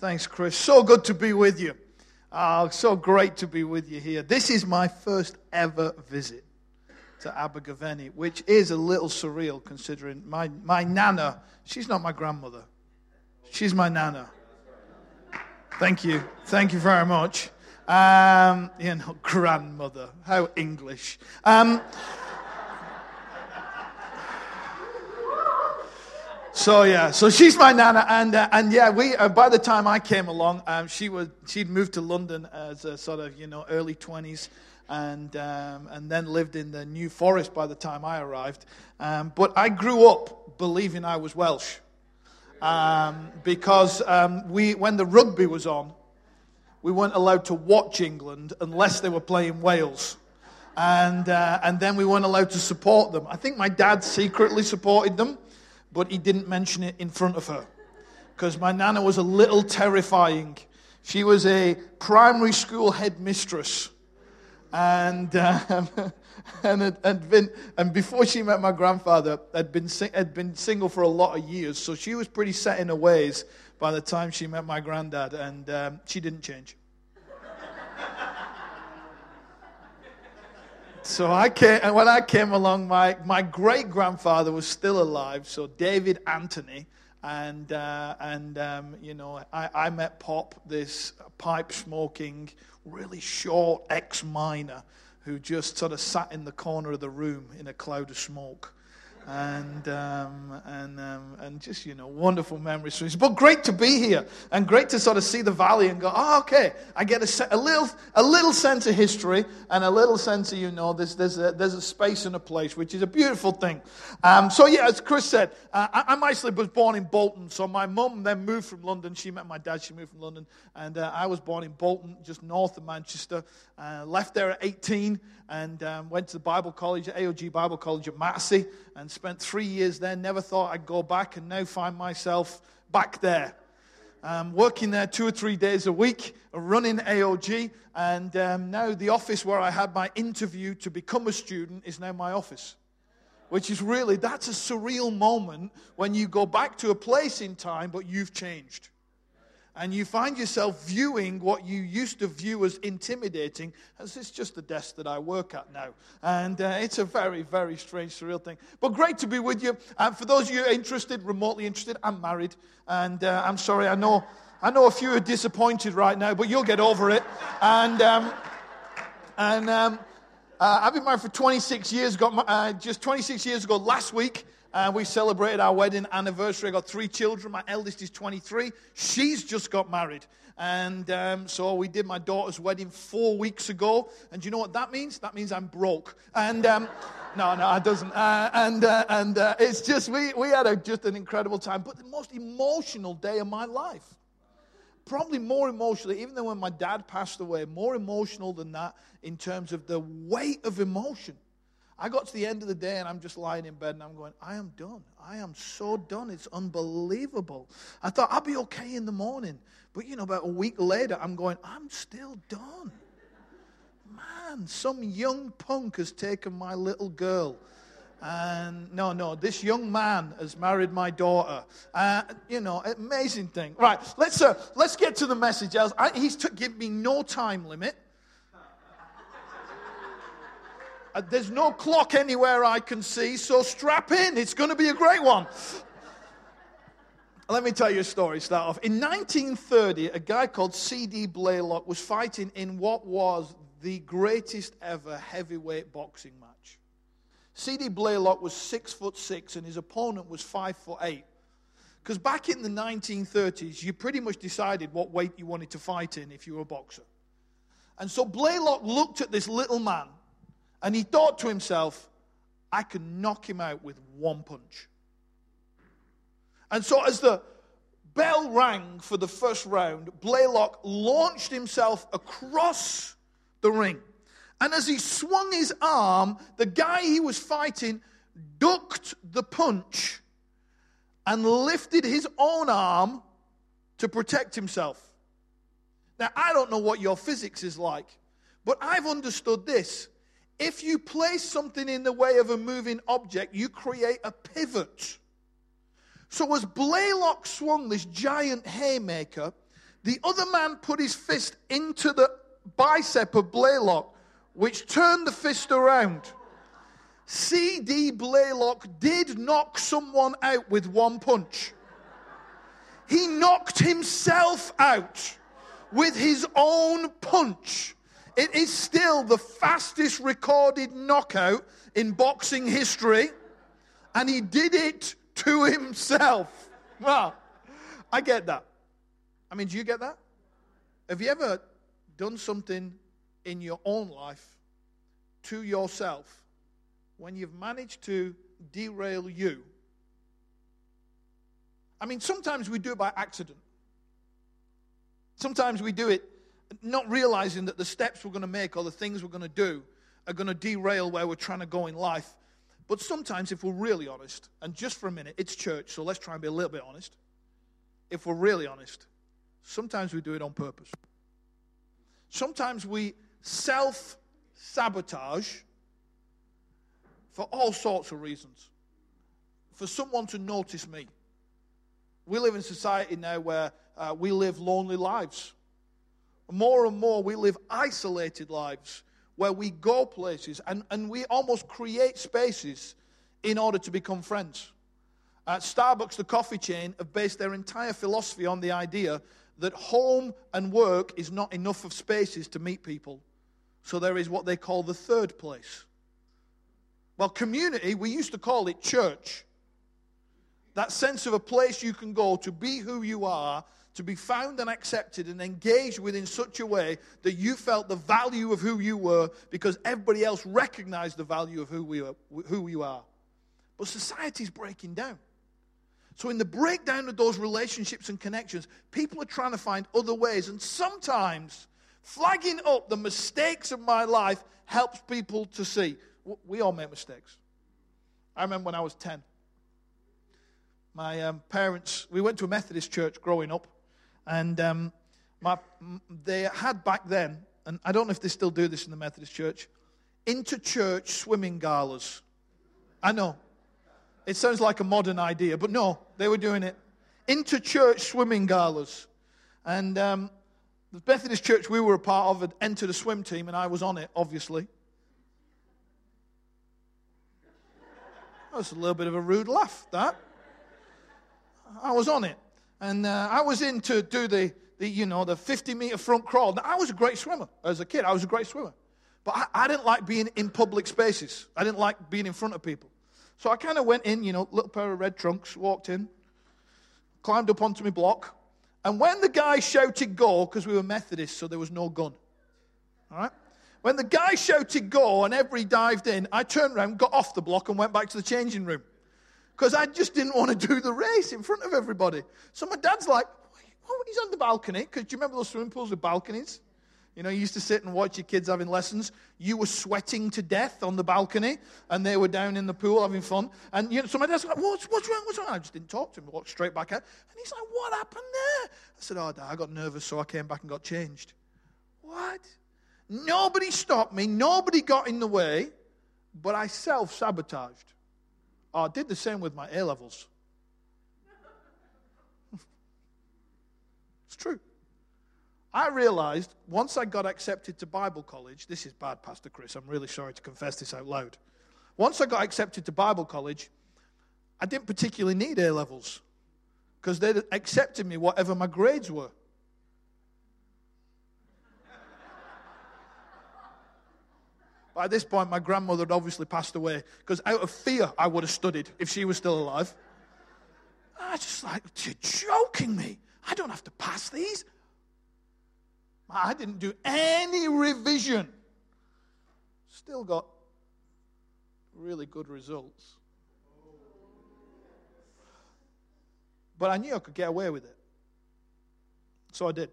Thanks, Chris. So good to be with you. Oh, so great to be with you here. This is my first ever visit to Abergavenny, which is a little surreal considering my, my nana, she's not my grandmother. She's my nana. Thank you. Thank you very much. Um, you know, grandmother. How English. Um, So yeah, so she's my nana, and uh, and yeah, we uh, by the time I came along, um, she was she'd moved to London as a sort of you know early twenties, and um, and then lived in the New Forest by the time I arrived. Um, but I grew up believing I was Welsh, um, because um, we when the rugby was on, we weren't allowed to watch England unless they were playing Wales. And, uh, and then we weren't allowed to support them. I think my dad secretly supported them but he didn't mention it in front of her because my nana was a little terrifying. She was a primary school headmistress. And, um, and, had been, and before she met my grandfather, had been, had been single for a lot of years. So she was pretty set in her ways by the time she met my granddad, and um, she didn't change. So I came, and when I came along, my, my great grandfather was still alive, so David Anthony. And, uh, and um, you know, I, I met Pop, this pipe smoking, really short ex miner who just sort of sat in the corner of the room in a cloud of smoke and um, and um, and just you know wonderful memories. But great to be here and great to sort of see the valley and go, oh, okay, I get a, a little a little sense of history and a little sense of you know there's there's a, there's a space and a place, which is a beautiful thing. Um, so yeah, as Chris said, uh, I, I myself was born in Bolton. So my mum then moved from London. She met my dad. She moved from London, and uh, I was born in Bolton, just north of Manchester. Uh, left there at 18 and um, went to the Bible college, AOG Bible College at Mattersey, and spent three years there. Never thought I'd go back, and now find myself back there. Um, working there two or three days a week, running AOG, and um, now the office where I had my interview to become a student is now my office. Which is really, that's a surreal moment when you go back to a place in time, but you've changed and you find yourself viewing what you used to view as intimidating as it's just the desk that I work at now. And uh, it's a very, very strange, surreal thing. But great to be with you. And for those of you interested, remotely interested, I'm married. And uh, I'm sorry, I know, I know a few are disappointed right now, but you'll get over it. And, um, and um, uh, I've been married for 26 years, got uh, just 26 years ago last week. Uh, we celebrated our wedding anniversary. I got three children. My eldest is 23. She's just got married. And um, so we did my daughter's wedding four weeks ago. And do you know what that means? That means I'm broke. And um, no, no, it doesn't. Uh, and uh, and uh, it's just, we, we had a, just an incredible time. But the most emotional day of my life. Probably more emotionally, even though when my dad passed away, more emotional than that in terms of the weight of emotion. I got to the end of the day and I'm just lying in bed and I'm going, I am done. I am so done. It's unbelievable. I thought I'll be okay in the morning. But, you know, about a week later, I'm going, I'm still done. Man, some young punk has taken my little girl. And no, no, this young man has married my daughter. Uh, you know, amazing thing. Right, let's, uh, let's get to the message. I, he's t- given me no time limit. Uh, Uh, there's no clock anywhere I can see, so strap in. It's going to be a great one. Let me tell you a story. Start off. In 1930, a guy called C.D. Blaylock was fighting in what was the greatest ever heavyweight boxing match. C.D. Blaylock was six foot six, and his opponent was five foot eight. Because back in the 1930s, you pretty much decided what weight you wanted to fight in if you were a boxer. And so Blaylock looked at this little man and he thought to himself, I can knock him out with one punch. And so, as the bell rang for the first round, Blaylock launched himself across the ring. And as he swung his arm, the guy he was fighting ducked the punch and lifted his own arm to protect himself. Now, I don't know what your physics is like, but I've understood this. If you place something in the way of a moving object, you create a pivot. So as Blaylock swung this giant haymaker, The other man put his fist into the bicep of Blaylock, which turned the fist around. C.D. Blaylock did knock someone out with one punch. He knocked himself out with his own punch. It is still the fastest recorded knockout in boxing history, and he did it to himself. Well, I get that. I mean, do you get that? Have you ever done something in your own life to yourself when you've managed to derail you. I mean, sometimes we do it by accident. Sometimes we do it not realizing that the steps we're going to make or the things we're going to do are going to derail where we're trying to go in life. But sometimes, if we're really honest, and just for a minute, it's church, so let's try and be a little bit honest. If we're really honest, sometimes we do it on purpose. Sometimes we self sabotage for all sorts of reasons. For someone to notice me. We live in society now where uh, we live lonely lives. More and more, we live isolated lives where we go places and, and we almost create spaces in order to become friends. Uh, Starbucks, the coffee chain, have based their entire philosophy on the idea that home and work is not enough of spaces to meet people. So there is what they call the third place. Well, community, we used to call it church. That sense of a place you can go to be who you are, to be found and accepted and engaged with in such a way that you felt the value of who you were because everybody else recognized the value of who, we are, who you are. But society's breaking down. So, in the breakdown of those relationships and connections, people are trying to find other ways. And sometimes flagging up the mistakes of my life helps people to see we all make mistakes. I remember when I was 10. My um, parents, we went to a Methodist church growing up, and um, my, they had back then, and I don't know if they still do this in the Methodist church, inter church swimming galas. I know. It sounds like a modern idea, but no, they were doing it. Inter church swimming galas. And um, the Methodist church we were a part of had entered a swim team, and I was on it, obviously. That was a little bit of a rude laugh, that. I was on it. And uh, I was in to do the, the, you know, the 50 meter front crawl. Now, I was a great swimmer. As a kid, I was a great swimmer. But I, I didn't like being in public spaces. I didn't like being in front of people. So I kind of went in, you know, little pair of red trunks, walked in, climbed up onto my block. And when the guy shouted go, because we were Methodists, so there was no gun. All right? When the guy shouted go and everybody dived in, I turned around, got off the block, and went back to the changing room. Because I just didn't want to do the race in front of everybody. So my dad's like, oh, he's on the balcony. Because do you remember those swimming pools with balconies? You know, you used to sit and watch your kids having lessons. You were sweating to death on the balcony, and they were down in the pool having fun. And you know, so my dad's like, what's, what's wrong? What's wrong? I just didn't talk to him. I walked straight back out. And he's like, what happened there? I said, oh, Dad, I got nervous, so I came back and got changed. What? Nobody stopped me, nobody got in the way, but I self sabotaged. I did the same with my A levels. it's true. I realized once I got accepted to Bible college, this is bad, Pastor Chris, I'm really sorry to confess this out loud. Once I got accepted to Bible college, I didn't particularly need A levels because they'd accepted me whatever my grades were. By this point, my grandmother had obviously passed away because out of fear, I would have studied if she was still alive. I was just like, you're joking me. I don't have to pass these. I didn't do any revision. Still got really good results. But I knew I could get away with it. So I did.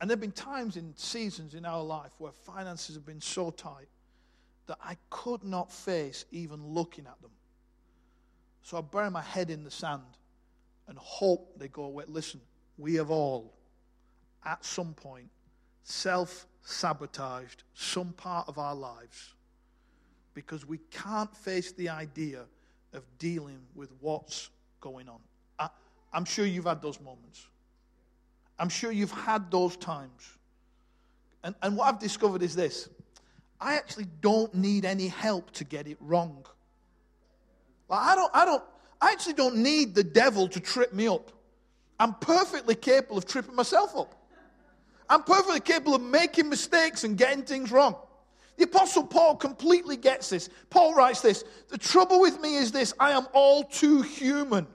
And there have been times in seasons in our life where finances have been so tight that I could not face even looking at them. So I bury my head in the sand and hope they go away. Listen, we have all, at some point, self sabotaged some part of our lives because we can't face the idea of dealing with what's going on. I, am sure you've had those moments. I'm sure you've had those times. And, and what I've discovered is this I actually don't need any help to get it wrong. Like, I, don't, I, don't, I actually don't need the devil to trip me up. I'm perfectly capable of tripping myself up. I'm perfectly capable of making mistakes and getting things wrong. The Apostle Paul completely gets this. Paul writes this The trouble with me is this I am all too human.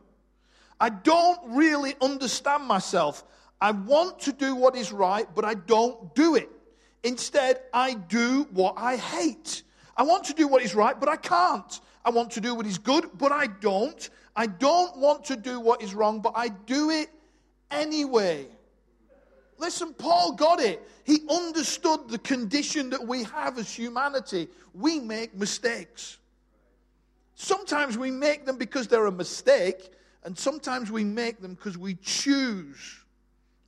I don't really understand myself. I want to do what is right, but I don't do it. Instead, I do what I hate. I want to do what is right, but I can't. I want to do what is good, but I don't. I don't want to do what is wrong, but I do it anyway. Listen, Paul got it. He understood the condition that we have as humanity. We make mistakes. Sometimes we make them because they're a mistake, and sometimes we make them because we choose,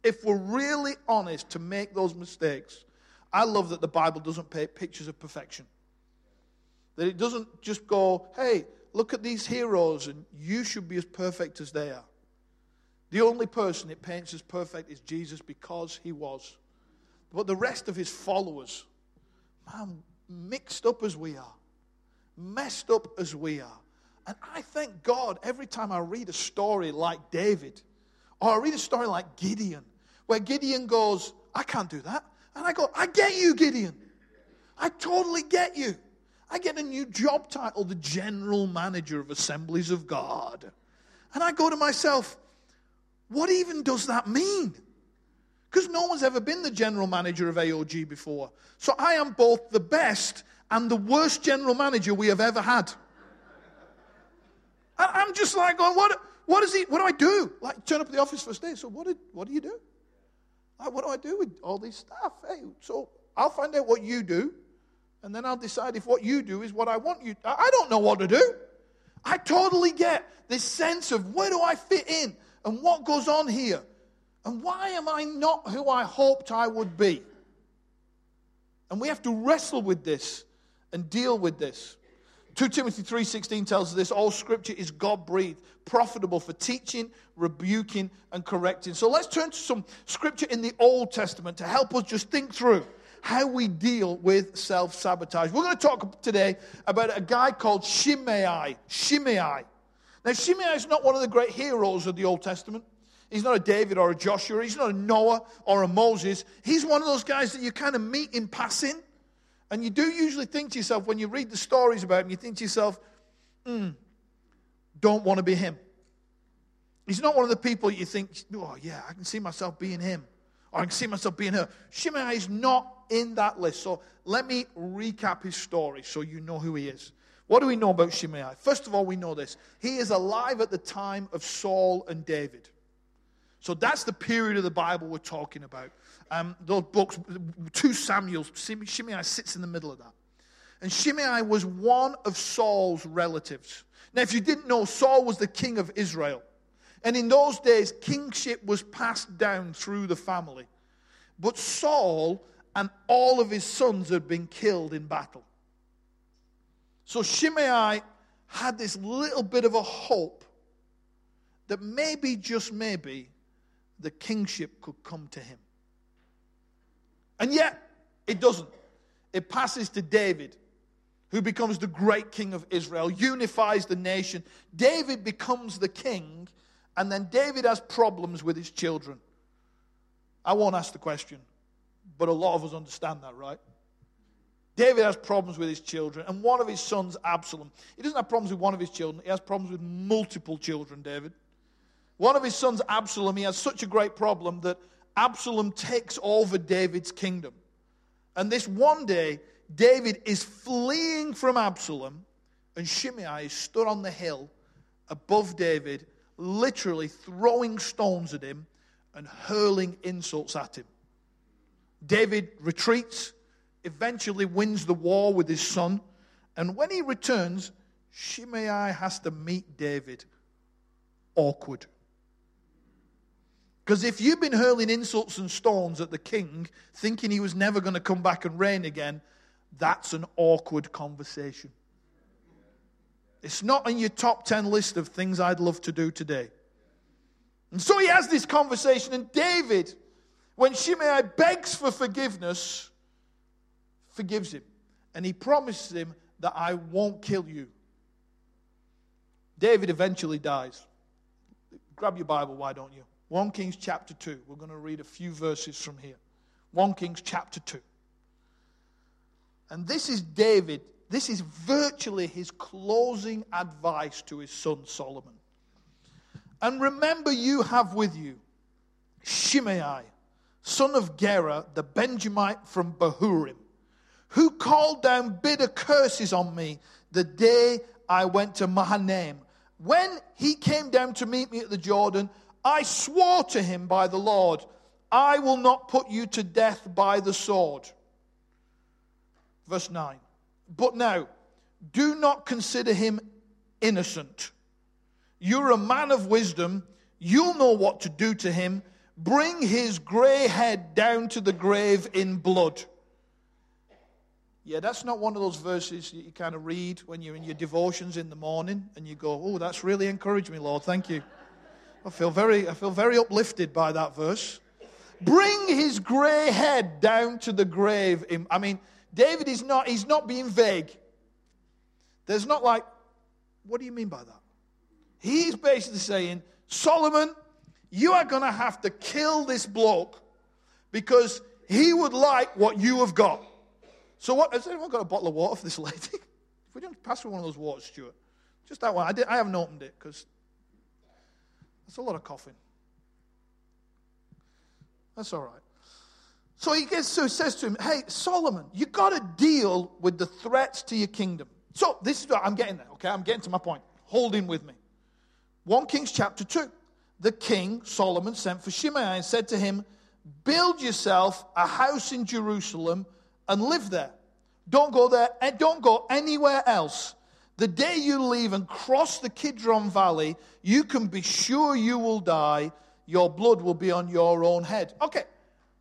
if we're really honest, to make those mistakes. I love that the Bible doesn't paint pictures of perfection. That it doesn't just go, hey, look at these heroes, and you should be as perfect as they are. The only person it paints as perfect is Jesus because he was. But the rest of his followers, man, mixed up as we are, messed up as we are. And I thank God every time I read a story like David, or I read a story like Gideon, where Gideon goes, I can't do that. And I go, I get you, Gideon. I totally get you. I get a new job title, the General Manager of Assemblies of God. And I go to myself, what even does that mean? Because no one's ever been the general manager of AOG before. So I am both the best and the worst general manager we have ever had. I'm just like going, what, what is he, what do I do? Like turn up at the office first day. So what, did, what do you do? Like, what do I do with all this stuff? Hey, so I'll find out what you do, and then I'll decide if what you do is what I want you. I don't know what to do. I totally get this sense of where do I fit in? and what goes on here? And why am I not who I hoped I would be? And we have to wrestle with this and deal with this. 2 Timothy 3:16 tells us this all scripture is God-breathed, profitable for teaching, rebuking and correcting. So let's turn to some scripture in the Old Testament to help us just think through how we deal with self-sabotage. We're going to talk today about a guy called Shimei. Shimei. Now, Shimei is not one of the great heroes of the Old Testament. He's not a David or a Joshua. He's not a Noah or a Moses. He's one of those guys that you kind of meet in passing. And you do usually think to yourself, when you read the stories about him, you think to yourself, hmm, don't want to be him. He's not one of the people you think, oh, yeah, I can see myself being him. Or I can see myself being her. Shimei is not in that list. So let me recap his story so you know who he is. What do we know about Shimei? First of all, we know this. He is alive at the time of Saul and David. So that's the period of the Bible we're talking about. Um, those books, 2 Samuel, Shimei sits in the middle of that. And Shimei was one of Saul's relatives. Now, if you didn't know, Saul was the king of Israel. And in those days, kingship was passed down through the family. But Saul and all of his sons had been killed in battle. So Shimei had this little bit of a hope that maybe, just maybe, the kingship could come to him. And yet, it doesn't. It passes to David, who becomes the great king of Israel, unifies the nation. David becomes the king, and then David has problems with his children. I won't ask the question, but a lot of us understand that, right? David has problems with his children, and one of his sons, Absalom, he doesn't have problems with one of his children, he has problems with multiple children, David. One of his sons, Absalom, he has such a great problem that Absalom takes over David's kingdom. And this one day, David is fleeing from Absalom, and Shimei is stood on the hill above David, literally throwing stones at him and hurling insults at him. David retreats eventually wins the war with his son. And when he returns, Shimei has to meet David. Awkward. Because if you've been hurling insults and stones at the king, thinking he was never going to come back and reign again, that's an awkward conversation. It's not on your top 10 list of things I'd love to do today. And so he has this conversation, and David When Shimei begs for forgiveness, forgives him. And he promises him that I won't kill you. David eventually dies. Grab your Bible, why don't you? 1 Kings chapter 2. We're going to read a few verses from here. 1 Kings chapter 2. And this is David. This is virtually his closing advice to his son Solomon. And remember, you have with you Shimei, son of Gera, the Benjamite from Bahurim, who called down bitter curses on me the day I went to Mahanaim. When he came down to meet me at the Jordan, I swore to him by the Lord, I will not put you to death by the sword. Verse 9. But now, do not consider him innocent. You're a man of wisdom. You'll know what to do to him. Bring his gray head down to the grave in blood. Yeah, that's not one of those verses that you kind of read when you're in your devotions in the morning and you go, Oh, that's really encouraged me, Lord. Thank you. I feel very, I feel very uplifted by that verse. Bring his gray head down to the grave. I mean, David is not, he's not being vague. There's not like, what do you mean by that? He's basically saying, Solomon, you are going to have to kill this bloke because he would like what you have got. So, what, has anyone got a bottle of water for this lady? if we don't pass her one of those waters, Stuart, just that one. I, did, I haven't opened it because that's a lot of coughing. That's all right. So he gets, so says to him, Hey, Solomon, you got to deal with the threats to your kingdom. So this is what I'm getting there, okay? I'm getting to my point. Hold in with me. 1 Kings chapter 2. The king, Solomon, sent for Shimei and said to him, Build yourself a house in Jerusalem and live there. Don't go there and don't go anywhere else. The day you leave and cross the Kidron Valley, you can be sure you will die. Your blood will be on your own head. Okay,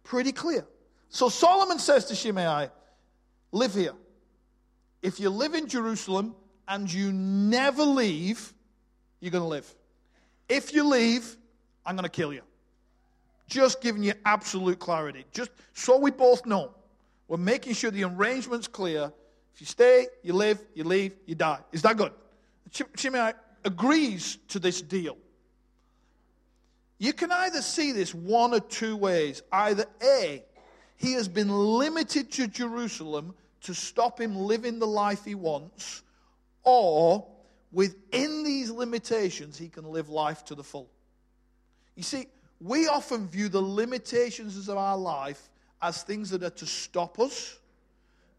pretty clear. So Solomon says to Shimei, Live here. If you live in Jerusalem and you never leave, you're going to live. If you leave, I'm going to kill you. Just giving you absolute clarity. Just so we both know. We're making sure the arrangement's clear. If you stay, you live, you leave, you die. Is that good? Shimei agrees to this deal. You can either see this one or two ways. Either A, he has been limited to Jerusalem to stop him living the life he wants, or within these limitations, he can live life to the full. You see, we often view the limitations of our life as things that are to stop us,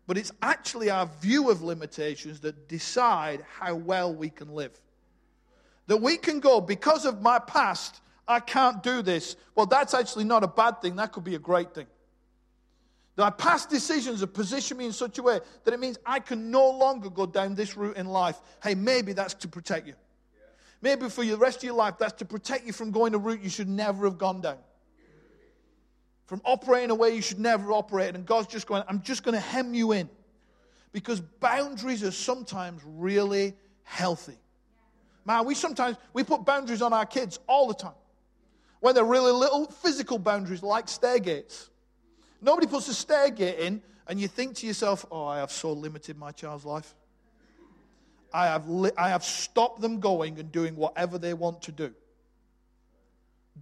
but it's actually our view of limitations that decide how well we can live. That we can go, because of my past, I can't do this. Well, that's actually not a bad thing, that could be a great thing. That my past decisions have positioned me in such a way that it means I can no longer go down this route in life. Hey, maybe that's to protect you. Maybe for the rest of your life, that's to protect you from going a route you should never have gone down from operating a way you should never operate. And God's just going, I'm just going to hem you in. Because boundaries are sometimes really healthy. Man, we sometimes we put boundaries on our kids all the time. When they're really little, physical boundaries like stair gates. Nobody puts a stair gate in, and you think to yourself, oh, I have so limited my child's life. I have, li- I have stopped them going and doing whatever they want to do.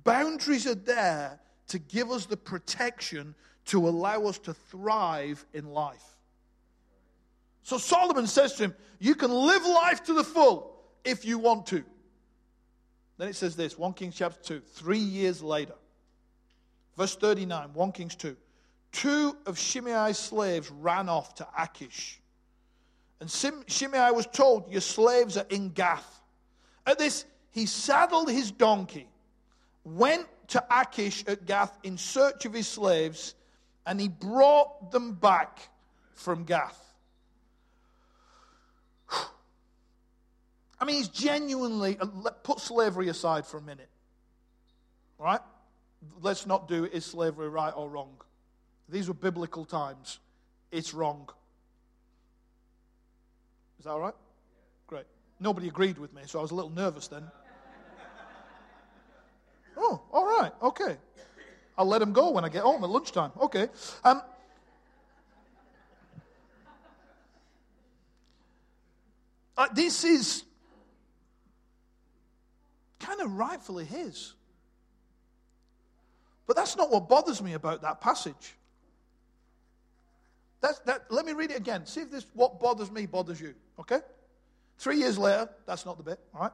Boundaries are there to give us the protection to allow us to thrive in life. So Solomon says to him, You can live life to the full if you want to. Then it says this 1 Kings chapter 2, three years later. Verse 39, 1 Kings 2. Two of Shimei's slaves ran off to Achish. And Shimei was told, Your slaves are in Gath. At this, he saddled his donkey, went to Achish at Gath in search of his slaves, and he brought them back from Gath. I mean, he's genuinely, uh, put slavery aside for a minute. Right? Let's not do is slavery right or wrong. These were biblical times. It's wrong. Is that all right? Great. Nobody agreed with me, so I was a little nervous then. Oh, all right, okay. I'll let him go when I get home at lunchtime. Okay. Um, uh, this is kind of rightfully his. But that's not what bothers me about that passage. That's, that, let me read it again. See if this what bothers me bothers you. Okay? Three years later, that's not the bit, all right?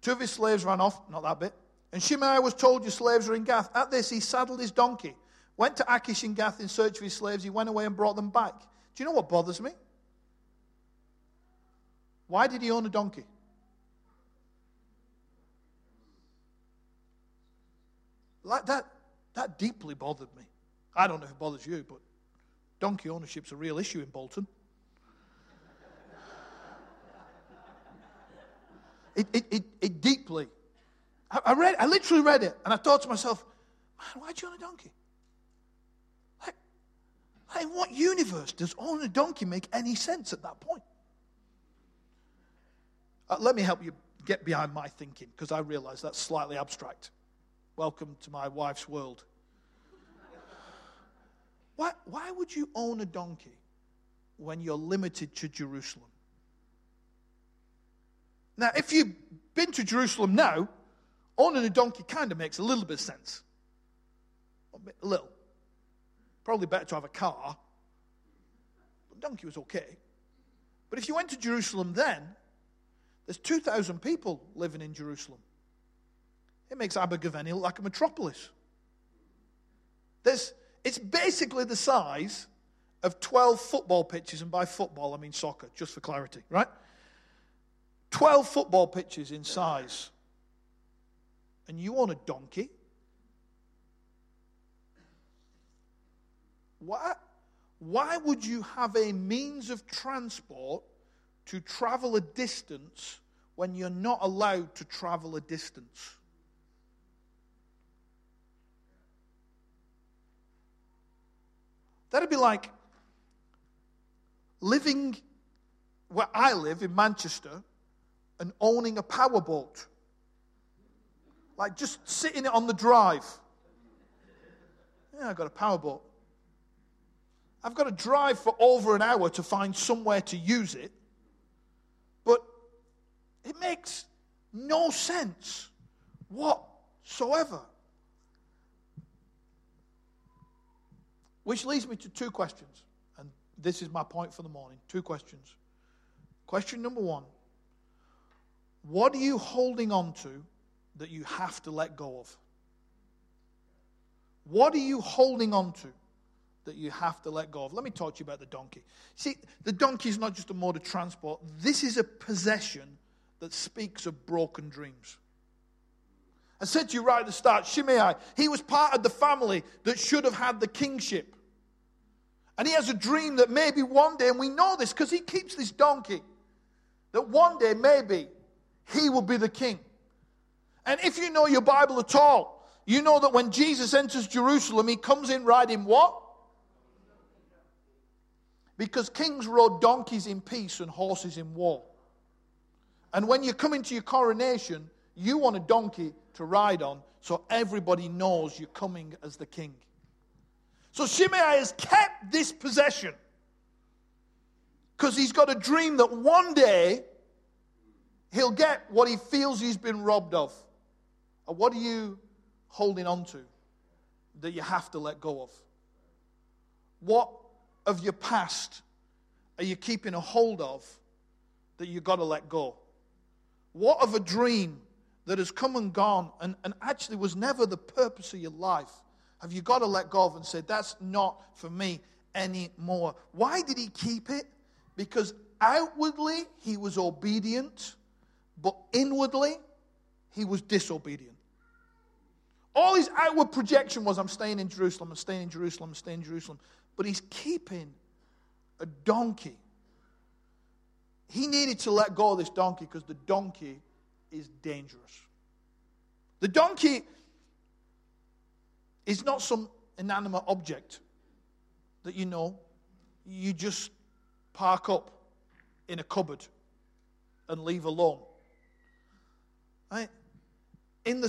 Two of his slaves ran off, not that bit. And Shimei was told, Your slaves are in Gath. At this, he saddled his donkey, went to Achish in Gath in search of his slaves. He went away and brought them back. Do you know what bothers me? Why did he own a donkey? Like that, that deeply bothered me. I don't know if it bothers you, but donkey ownership's a real issue in Bolton. It, it, it, it deeply I, I read, I literally read it, and I thought to myself, man, why'd you own a donkey? Like, like, in what universe does owning a donkey make any sense at that point? Uh, let me help you get behind my thinking, because I realize that's slightly abstract. Welcome to my wife's world. Why, why would you own a donkey when you're limited to Jerusalem? Now, if you've been to Jerusalem now, owning a donkey kind of makes a little bit of sense. A little. Probably better to have a car. But donkey was okay. But if you went to Jerusalem then, there's 2,000 people living in Jerusalem. It makes Abergavenny look like a metropolis. There's, it's basically the size of 12 football pitches, and by football I mean soccer, just for clarity, right? 12 football pitches in size and you own a donkey? Why, why would you have a means of transport to travel a distance when you're not allowed to travel a distance? That'd be like living where I live in Manchester and owning a powerboat like just sitting it on the drive. Yeah, I've got a powerboat. I've got to drive for over an hour to find somewhere to use it. But it makes no sense whatsoever. Which leads me to two questions. And this is my point for the morning. Two questions. Question number one What are you holding on to that you have to let go of? What are you holding on to that you have to let go of? Let me talk to you about the donkey. See, the donkey is not just a mode of transport, this is a possession that speaks of broken dreams. I said to you right at the start, Shimei, he was part of the family that should have had the kingship. And he has a dream that maybe one day, and we know this because he keeps this donkey, that one day maybe he will be the king. And if you know your Bible at all, you know that when Jesus enters Jerusalem, he comes in riding what? Because kings rode donkeys in peace and horses in war. And when you come into your coronation, you want a donkey to ride on so everybody knows you're coming as the king. So Shimei has kept this possession because he's got a dream that one day he'll get what he feels he's been robbed of. What are you holding on to that you have to let go of? What of your past are you keeping a hold of that you've got to let go? What of a dream that has come and gone and, and actually was never the purpose of your life have you got to let go of and say, that's not for me anymore? Why did he keep it? Because outwardly he was obedient, but inwardly he was disobedient. All his outward projection was, I'm staying in Jerusalem, I'm staying in Jerusalem, I'm staying in Jerusalem. But he's keeping a donkey. He needed to let go of this donkey because the donkey is dangerous. The donkey is not some inanimate object that you know you just park up in a cupboard and leave alone. Right? in the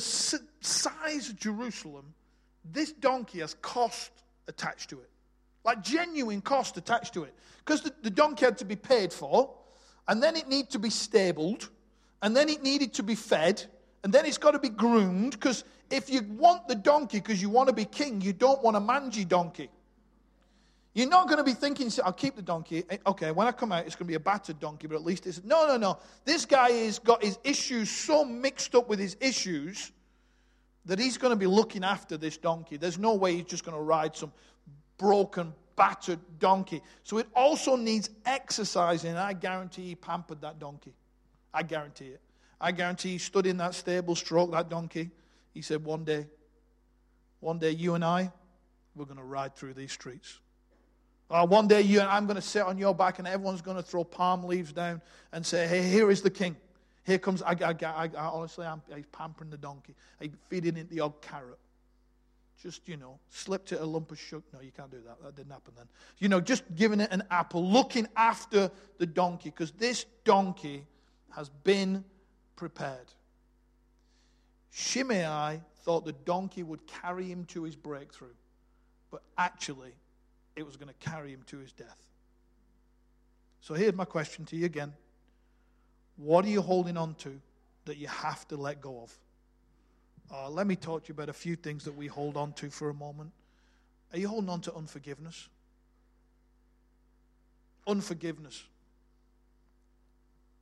size of Jerusalem, this donkey has cost attached to it. Like genuine cost attached to it. Because the, the donkey had to be paid for, and then it needed to be stabled, and then it needed to be fed, and then it's got to be groomed. Because if you want the donkey because you want to be king, you don't want a mangy donkey. You're not going to be thinking, I'll keep the donkey. Eh, okay, when I come out, it's going to be a battered donkey, but at least it's. No, no, no. This guy has got his issues so mixed up with his issues that he's going to be looking after this donkey. There's no way he's just going to ride some broken, battered donkey. So it also needs exercising. I guarantee he pampered that donkey. I guarantee it. I guarantee he stood in that stable, stroked that donkey. He said, One day, one day, you and I, we're going to ride through these streets. Uh, one day, you and I'm going to sit on your back, and everyone's going to throw palm leaves down and say, Hey, here is the king. Here comes, I, I, I, I honestly, I'm, pampering the donkey. I'm feeding it the odd carrot just, you know, slipped it a lump of sugar. No, you can't do that. That didn't happen then. You know, just giving it an apple, looking after the donkey, because this donkey has been prepared. Shimei thought the donkey would carry him to his breakthrough, but actually, it was going to carry him to his death. So here's my question to you again What are you holding on to that you have to let go of? Uh, let me talk to you about a few things that we hold on to for a moment. Are you holding on to unforgiveness? Unforgiveness.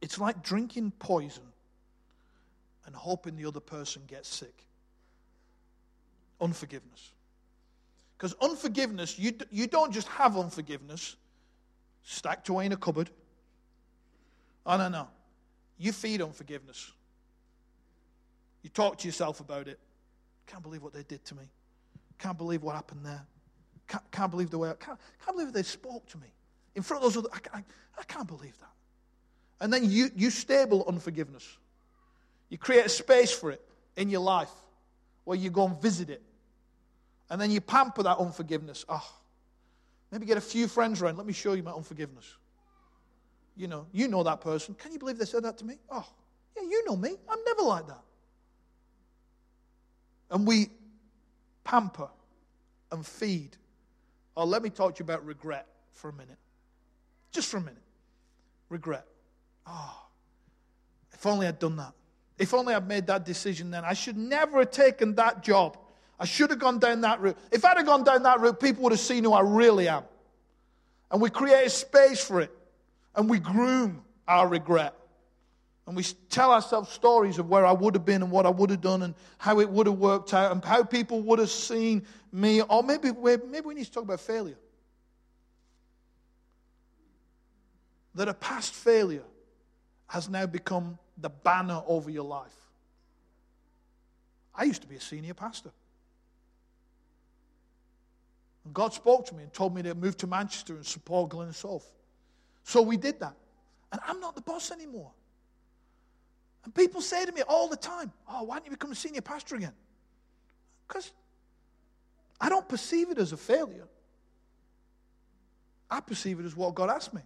It's like drinking poison and hoping the other person gets sick. Unforgiveness. Because unforgiveness, you, you don't just have unforgiveness stacked away in a cupboard. Oh, no, no. You feed on forgiveness. You talk to yourself about it. Can't believe what they did to me. Can't believe what happened there. Can't, can't believe the way I can't, can't believe they spoke to me in front of those other. I, I, I can't believe that. And then you, you stable unforgiveness. You create a space for it in your life where you go and visit it. And then you pamper that unforgiveness. Oh, maybe get a few friends around. Let me show you my unforgiveness. You know, you know that person. Can you believe they said that to me? Oh, yeah, you know me. I'm never like that and we pamper and feed. Oh, let me talk to you about regret for a minute. Just for a minute. Regret. Oh, if only I'd done that. If only I'd made that decision then. I should never have taken that job. I should have gone down that route. If I'd have gone down that route, people would have seen who I really am. And we create a space for it. And we groom our regret. And we tell ourselves stories of where I would have been and what I would have done and how it would have worked out and how people would have seen me. Or maybe, maybe we need to talk about failure. That a past failure has now become the banner over your life. I used to be a senior pastor. And God spoke to me and told me to move to Manchester and support Glynnershoven. So we did that. And I'm not the boss anymore. And people say to me all the time, Oh, why don't you become a senior pastor again? Because I don't perceive it as a failure. I perceive it as what God asked me.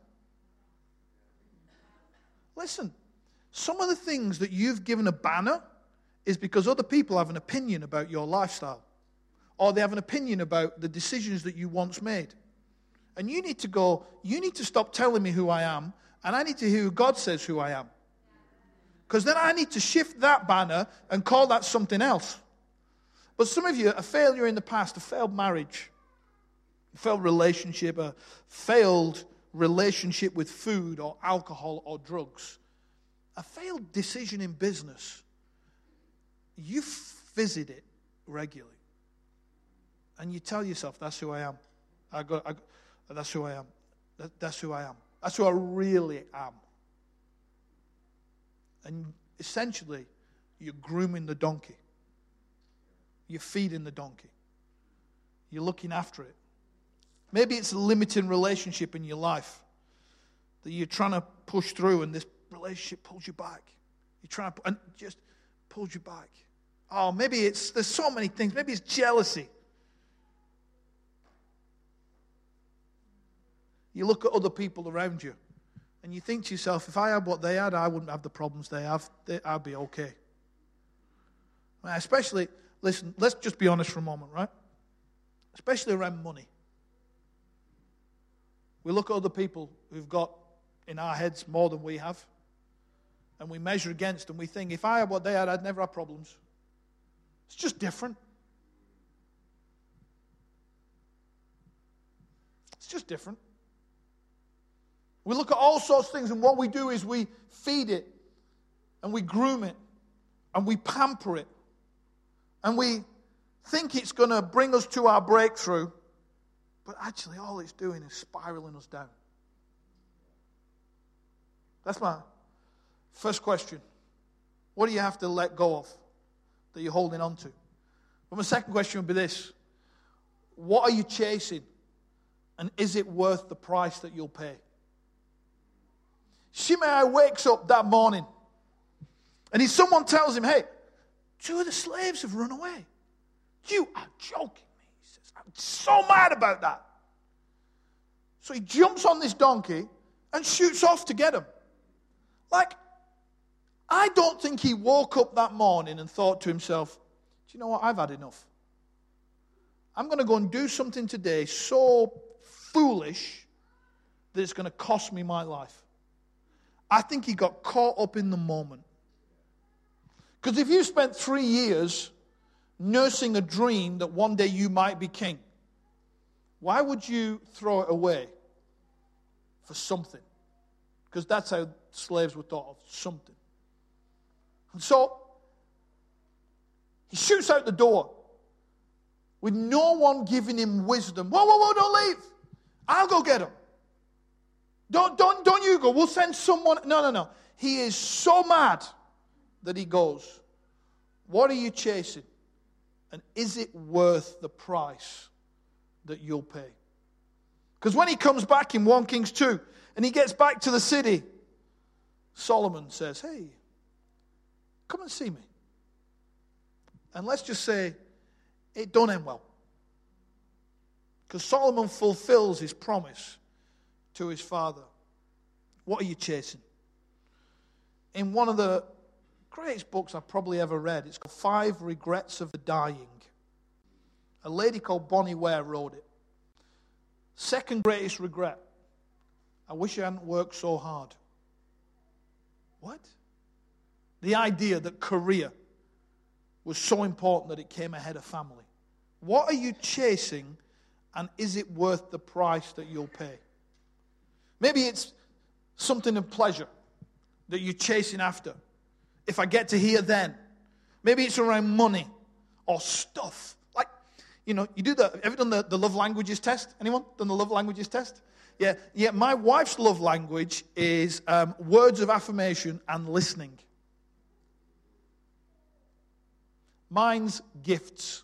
Listen, some of the things that you've given a banner is because other people have an opinion about your lifestyle, or they have an opinion about the decisions that you once made. And you need to go, you need to stop telling me who I am, and I need to hear who God says who I am. Because then I need to shift that banner and call that something else. But some of you, a failure in the past, a failed marriage, a failed relationship, a failed relationship with food or alcohol or drugs, a failed decision in business, you visit it regularly. And you tell yourself, that's who I am. I got, I, that's who I am. That, that's who I am. That's who I really am. And essentially, you're grooming the donkey. You're feeding the donkey. You're looking after it. Maybe it's a limiting relationship in your life that you're trying to push through, and this relationship pulls you back. You're trying to, and just pulls you back. Oh, maybe it's, there's so many things. Maybe it's jealousy. You look at other people around you and you think to yourself, if I had what they had, I wouldn't have the problems they have. I'd be okay. Especially, listen, let's just be honest for a moment, right? especially around money. We look at other people who've got in our heads more than we have, and we measure against and we think, if I had what they had, I'd never have problems. It's just different. It's just different. We look at all sorts of things, and what we do is we feed it and we groom it and we pamper it and we think it's going to bring us to our breakthrough, but actually, all it's doing is spiraling us down. That's my first question. What do you have to let go of that you're holding on to? But my second question would be this What are you chasing? And is it worth the price that you'll pay? Shimei wakes up that morning and he, someone tells him, Hey, two of the slaves have run away. You are joking me. He says, I'm so mad about that. So he jumps on this donkey and shoots off to get him. Like, I don't think he woke up that morning and thought to himself, Do you know what? I've had enough. I'm going to go and do something today so foolish that it's going to cost me my life. I think he got caught up in the moment. Because if you spent three years nursing a dream that one day you might be king, why would you throw it away for something? Because that's how slaves were thought of something. And so he shoots out the door with no one giving him wisdom. Whoa, whoa, whoa, don't leave. I'll go get him. Don't, don't, don't you go. We'll send someone. No, no, no. He is so mad that he goes. What are you chasing? And is it worth the price that you'll pay? Because when he comes back in 1 Kings 2 and he gets back to the city, Solomon says, Hey, come and see me. And let's just say it don't end well. Because Solomon fulfills his promise to his father. What are you chasing? In one of the greatest books I've probably ever read, it's called Five Regrets of the Dying. A lady called Bronnie Ware wrote it. Second greatest regret I wish I hadn't worked so hard. What? The idea that career was so important that it came ahead of family. What are you chasing, and is it worth the price that you'll pay? Maybe it's something of pleasure that you're chasing after. If I get to here, then. Maybe it's around money or stuff. Like, you know, you do the, have you done the, the love languages test? Anyone done the love languages test? Yeah, yeah. My wife's love language is um, words of affirmation and listening. Mine's gifts.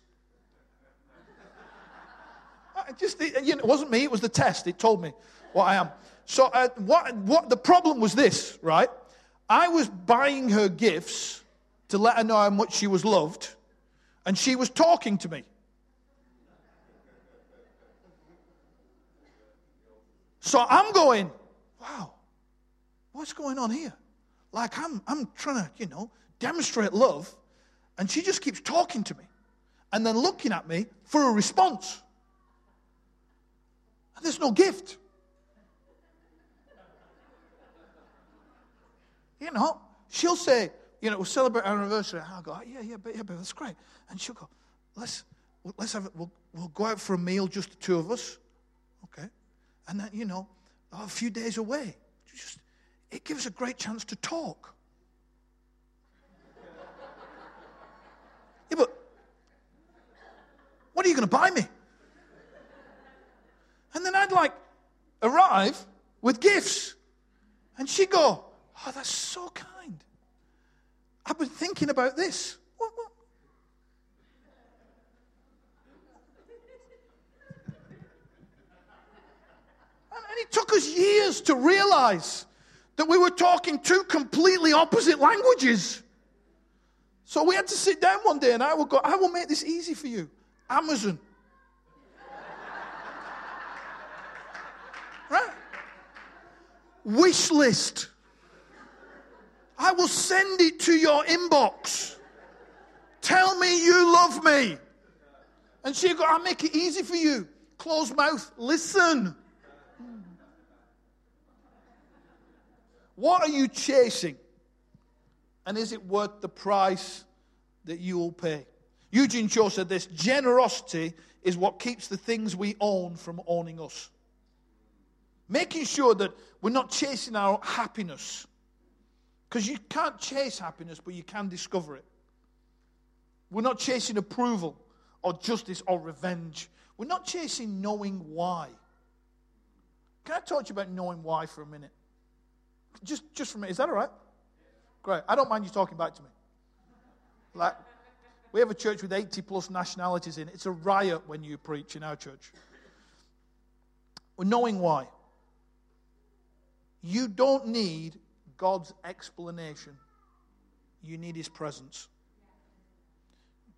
I just, you know, it wasn't me, it was the test. It told me what I am. So, uh, what, what the problem was this, right? I was buying her gifts to let her know how much she was loved, and she was talking to me. So I'm going, wow, what's going on here? Like I'm, I'm trying to, you know, demonstrate love, and she just keeps talking to me and then looking at me for a response. And there's no gift. You know, she'll say, you know, we'll celebrate our anniversary. And I'll go, yeah, yeah, but, yeah, but that's great. And she'll go, let's, let's have it. We'll, we'll go out for a meal, just the two of us. Okay. And then, you know, a few days away. Just, it gives a great chance to talk. yeah, but what are you going to buy me? And then I'd like arrive with gifts. And she'd go, Oh, that's so kind. I've been thinking about this. What, what? And it took us years to realize that we were talking two completely opposite languages. So we had to sit down one day and I will go, I will make this easy for you. Amazon. right? Wish list. I will send it to your inbox. Tell me you love me. And she go, I'll make it easy for you. Closed mouth, listen. What are you chasing? And is it worth the price that you will pay? Eugene Cho said this generosity is what keeps the things we own from owning us. Making sure that we're not chasing our happiness. Because you can't chase happiness, but you can discover it. We're not chasing approval or justice or revenge. We're not chasing knowing why. Can I talk to you about knowing why for a minute? Just, just for a minute. Is that all right? Great. I don't mind you talking back to me. Like, we have a church with 80 plus nationalities in it. It's a riot when you preach in our church. We're knowing why. You don't need God's explanation, you need His presence.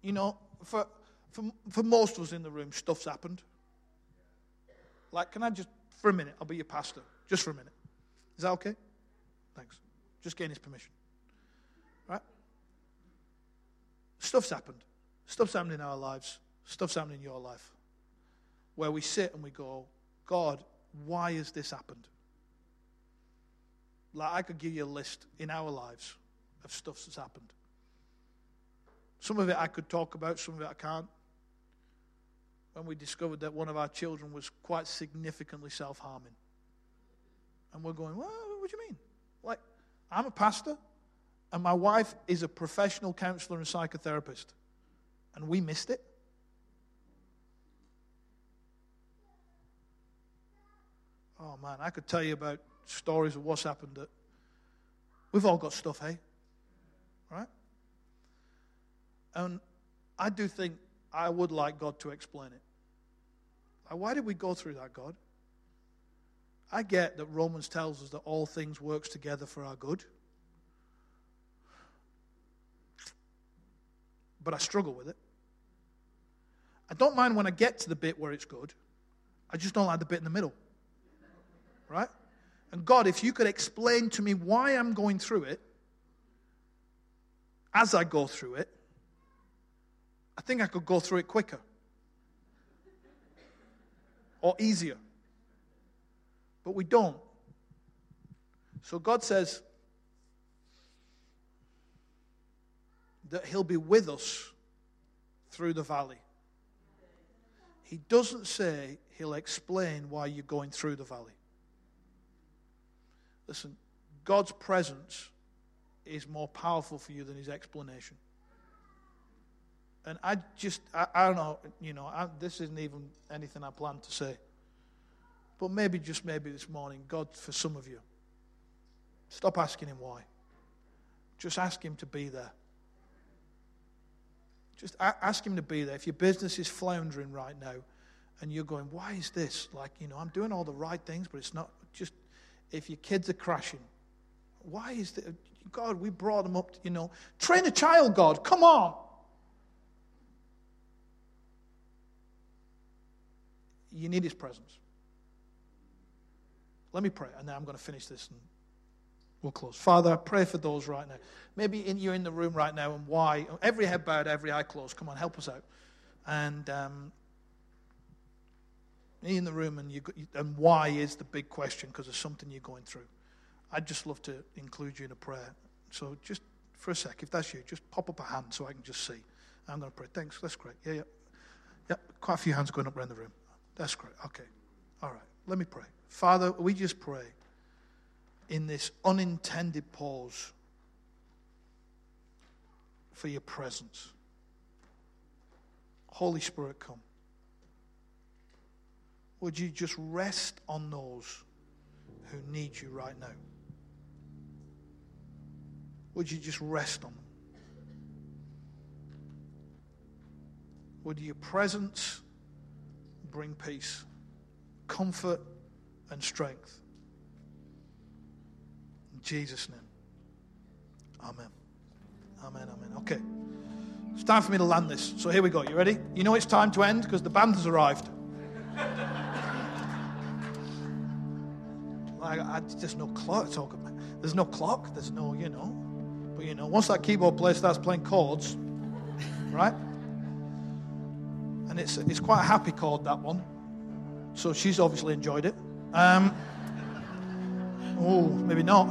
You know, for, for, for most of us in the room, stuff's happened. Like, can I just, for a minute, I'll be your pastor, just for a minute. Is that okay? Thanks. Just getting his permission. Right? Stuff's happened. Stuff's happened in our lives. Stuff's happened in your life. Where we sit and we go, God, why has this happened? Like I could give you a list in our lives of stuff that's happened. Some of it I could talk about, some of it I can't. When we discovered that one of our children was quite significantly self harming. And we're going, well, what do you mean? Like, I'm a pastor, and my wife is a professional counselor and psychotherapist, and we missed it. Oh man, I could tell you about stories of what's happened that we've all got stuff, hey? Right? And I do think I would like God to explain it. Like, why did we go through that, God? I get that Romans tells us that all things works together for our good. But I struggle with it. I don't mind when I get to the bit where it's good. I just don't like the bit in the middle. Right? And God, if you could explain to me why I'm going through it, as I go through it, I think I could go through it quicker or easier. But we don't. So God says that He'll be with us through the valley. He doesn't say He'll explain why you're going through the valley. Listen, God's presence is more powerful for you than his explanation. And I just, I, I don't know, you know, I, this isn't even anything I plan to say. But maybe, just maybe this morning, God, for some of you, stop asking him why. Just ask him to be there. Just ask him to be there. If your business is floundering right now and you're going, why is this? Like, you know, I'm doing all the right things, but it's not, just if your kids are crashing. Why is that? God, we brought them up, to, you know. Train a child, God. Come on. You need his presence. Let me pray, and then I'm going to finish this and we'll close. Father, I pray for those right now. Maybe in, you're in the room right now, and why? Every head bowed, every eye closed. Come on, help us out. And um, in the room and, you, and why is the big question because of something you're going through. I'd just love to include you in a prayer. So just for a sec, if that's you, just pop up a hand so I can just see. I'm going to pray. Thanks. That's great. Yeah, yeah. Yeah, quite a few hands going up around the room. That's great. Okay. All right. Let me pray. Father, we just pray in this unintended pause for your presence. Holy Spirit, come. Would you just rest on those who need you right now? Would you just rest on them? Would your presence bring peace, comfort, and strength? In Jesus' name. Amen. Amen. Amen. Okay. It's time for me to land this. So here we go. You ready? You know it's time to end because the band has arrived. I, I, there's no clock. There's no clock. There's no, you know. But you know, once that keyboard player starts playing chords, right? And and it's, it's quite a happy chord, that one. So she's obviously enjoyed it. Um, oh, maybe not.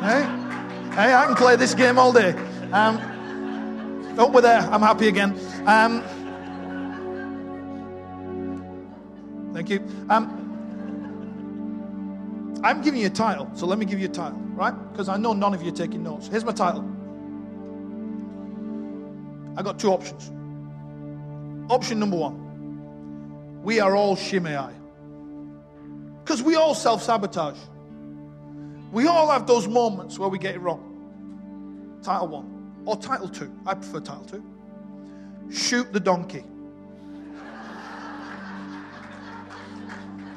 hey, hey, I can play this game all day. Um, oh, we're there. I'm happy again. Um, thank you. Um, I'm giving you a title, so let me give you a title, right? Because I know none of you are taking notes. Here's my title. I got two options. Option number one we are all Shimei. Because we all self sabotage. We all have those moments where we get it wrong. Title one. Or title two. I prefer title two. Shoot the donkey.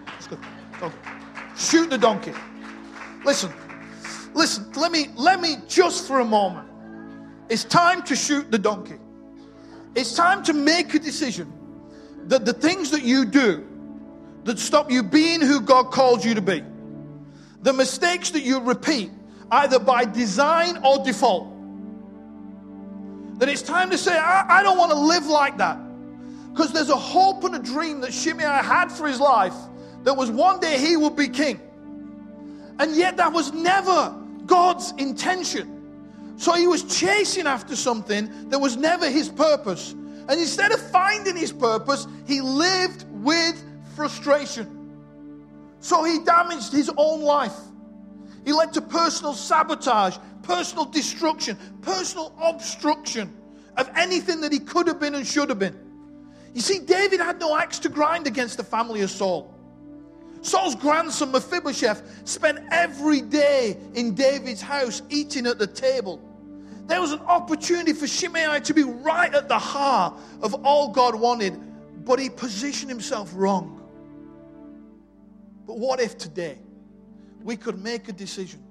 That's good. Okay. Shoot the donkey. Listen, listen, let me let me just for a moment. It's time to shoot the donkey. It's time to make a decision that the things that you do that stop you being who God called you to be, the mistakes that you repeat, either by design or default, that it's time to say, I, I don't want to live like that. Because there's a hope and a dream that Shimei had for his life that was one day he would be king. And yet that was never God's intention. So he was chasing after something that was never his purpose. And instead of finding his purpose, he lived with frustration. So he damaged his own life. He led to personal sabotage, personal destruction, personal obstruction of anything that he could have been and should have been. You see, David had no axe to grind against the family of Saul. Saul's grandson Mephibosheth spent every day in David's house eating at the table. There was an opportunity for Shimei to be right at the heart of all God wanted, but he positioned himself wrong. But what if today we could make a decision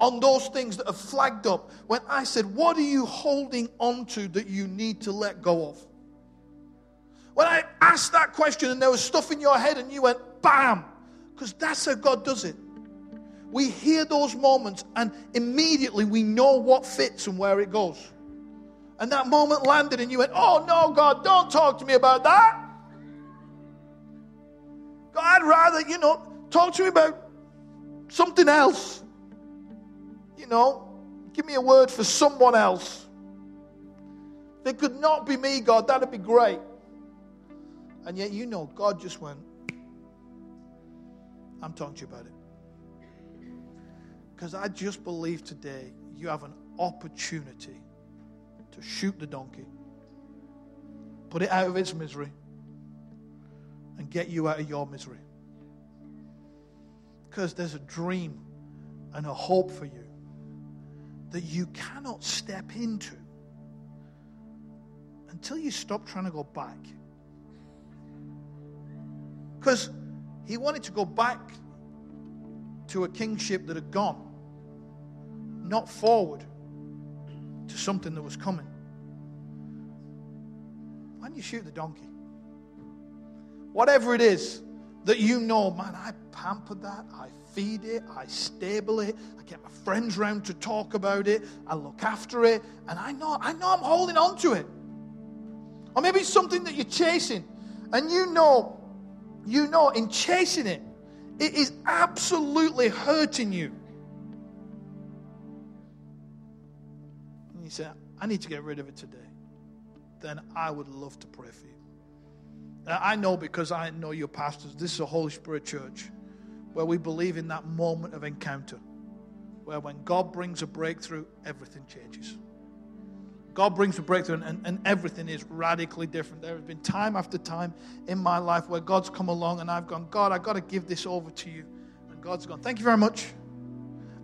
on those things that have flagged up when I said, What are you holding on to that you need to let go of? When I asked that question and there was stuff in your head and you went, Bam! Because that's how God does it. We hear those moments and immediately we know what fits and where it goes. And that moment landed and you went, Oh no, God, don't talk to me about that. God, I'd rather, you know, talk to me about something else. You know, give me a word for someone else. It could not be me, God, that'd be great. And yet, you know, God just went, I'm talking to you about it. Because I just believe today you have an opportunity to shoot the donkey, put it out of its misery, and get you out of your misery. Because there's a dream and a hope for you that you cannot step into until you stop trying to go back. Because he wanted to go back to a kingship that had gone, not forward to something that was coming. Why don't you shoot the donkey? Whatever it is that you know, man, I pamper that, I feed it, I stable it, I get my friends round to talk about it, I look after it, and I know, I know I'm holding on to it. Or maybe it's something that you're chasing, and you know you know in chasing it, it is absolutely hurting you. And you say, I need to get rid of it today. Then I would love to pray for you. Now, I know because I know your pastors, this is a Holy Spirit church where we believe in that moment of encounter, where when God brings a breakthrough, everything changes. God brings a breakthrough, and, and everything is radically different. There has been time after time in my life where God's come along and I've gone, God, I've got to give this over to you. And God's gone, Thank you very much.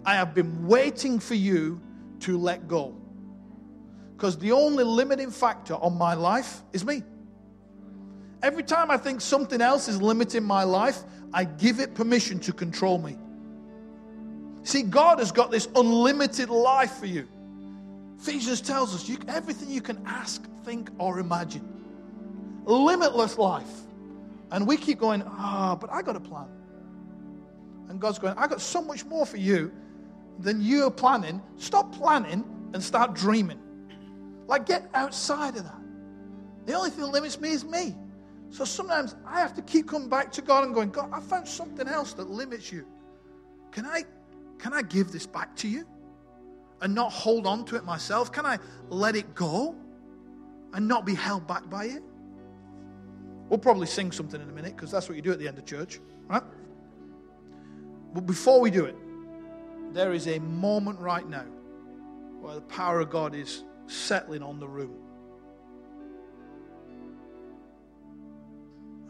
I have been waiting for you to let go. Because the only limiting factor on my life is me. Every time I think something else is limiting my life, I give it permission to control me. See, God has got this unlimited life for you. Ephesians tells us you, everything you can ask, think, or imagine. Limitless life. And we keep going, ah, oh, but I got a plan. And God's going, I got so much more for you than you're planning. Stop planning and start dreaming. Like, get outside of that. The only thing that limits me is me. So sometimes I have to keep coming back to God and going, God, I found something else that limits you. Can I, can I give this back to you and not hold on to it myself? Can I let it go and not be held back by it? We'll probably sing something in a minute because that's what you do at the end of church, right? But before we do it, there is a moment right now where the power of God is settling on the room.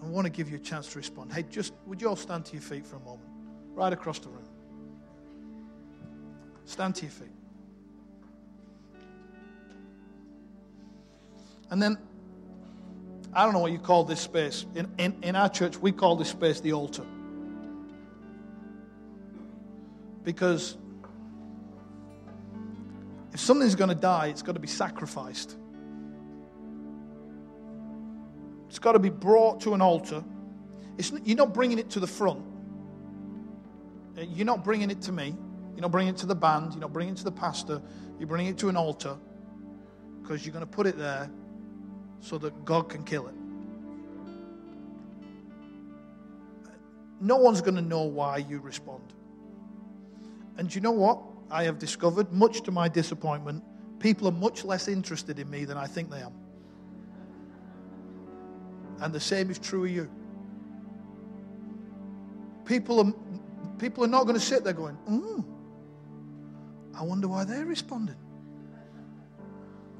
I want to give you a chance to respond. Hey, just would you all stand to your feet for a moment? Right across the room. Stand to your feet. And then, I don't know what you call this space. In, in, in our church, we call this space the altar. Because if something's going to die, it's got to be sacrificed. It's got to be brought to an altar. It's, you're not bringing it to the front. Uh, you're not bringing it to me. You're not bringing it to the band. You're not bringing it to the pastor. You're bringing it to an altar because you're going to put it there so that God can kill it. No one's going to know why you respond. And you know what? I have discovered, much to my disappointment, people are much less interested in me than I think they are. And the same is true of you. People are, people are not going to sit there going, mm, I wonder why they're responding.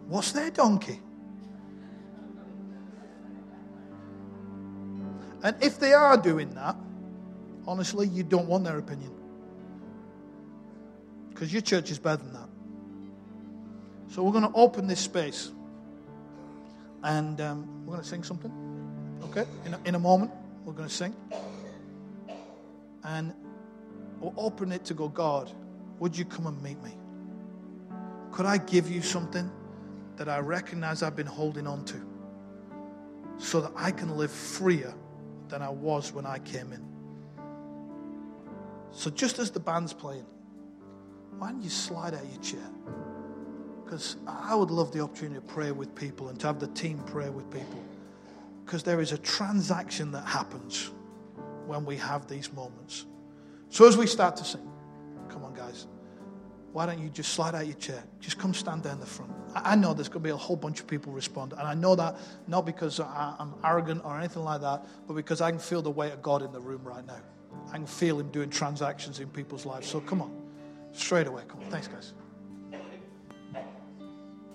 What's their donkey? And if they are doing that, honestly, you don't want their opinion. Because your church is better than that. So we're going to open this space. And um, we're going to sing something. Okay? In a, in a moment, we're going to sing. And we'll open it to go, God, would you come and meet me? Could I give you something that I recognize I've been holding on to so that I can live freer than I was when I came in? So, just as the band's playing, why don't you slide out your chair? Because I would love the opportunity to pray with people and to have the team pray with people. Because there is a transaction that happens when we have these moments. So as we start to sing, come on, guys, why don't you just slide out your chair? Just come stand down the front. I know there's going to be a whole bunch of people respond. And I know that not because I'm arrogant or anything like that, but because I can feel the weight of God in the room right now. I can feel Him doing transactions in people's lives. So come on, straight away. Come on. Thanks, guys.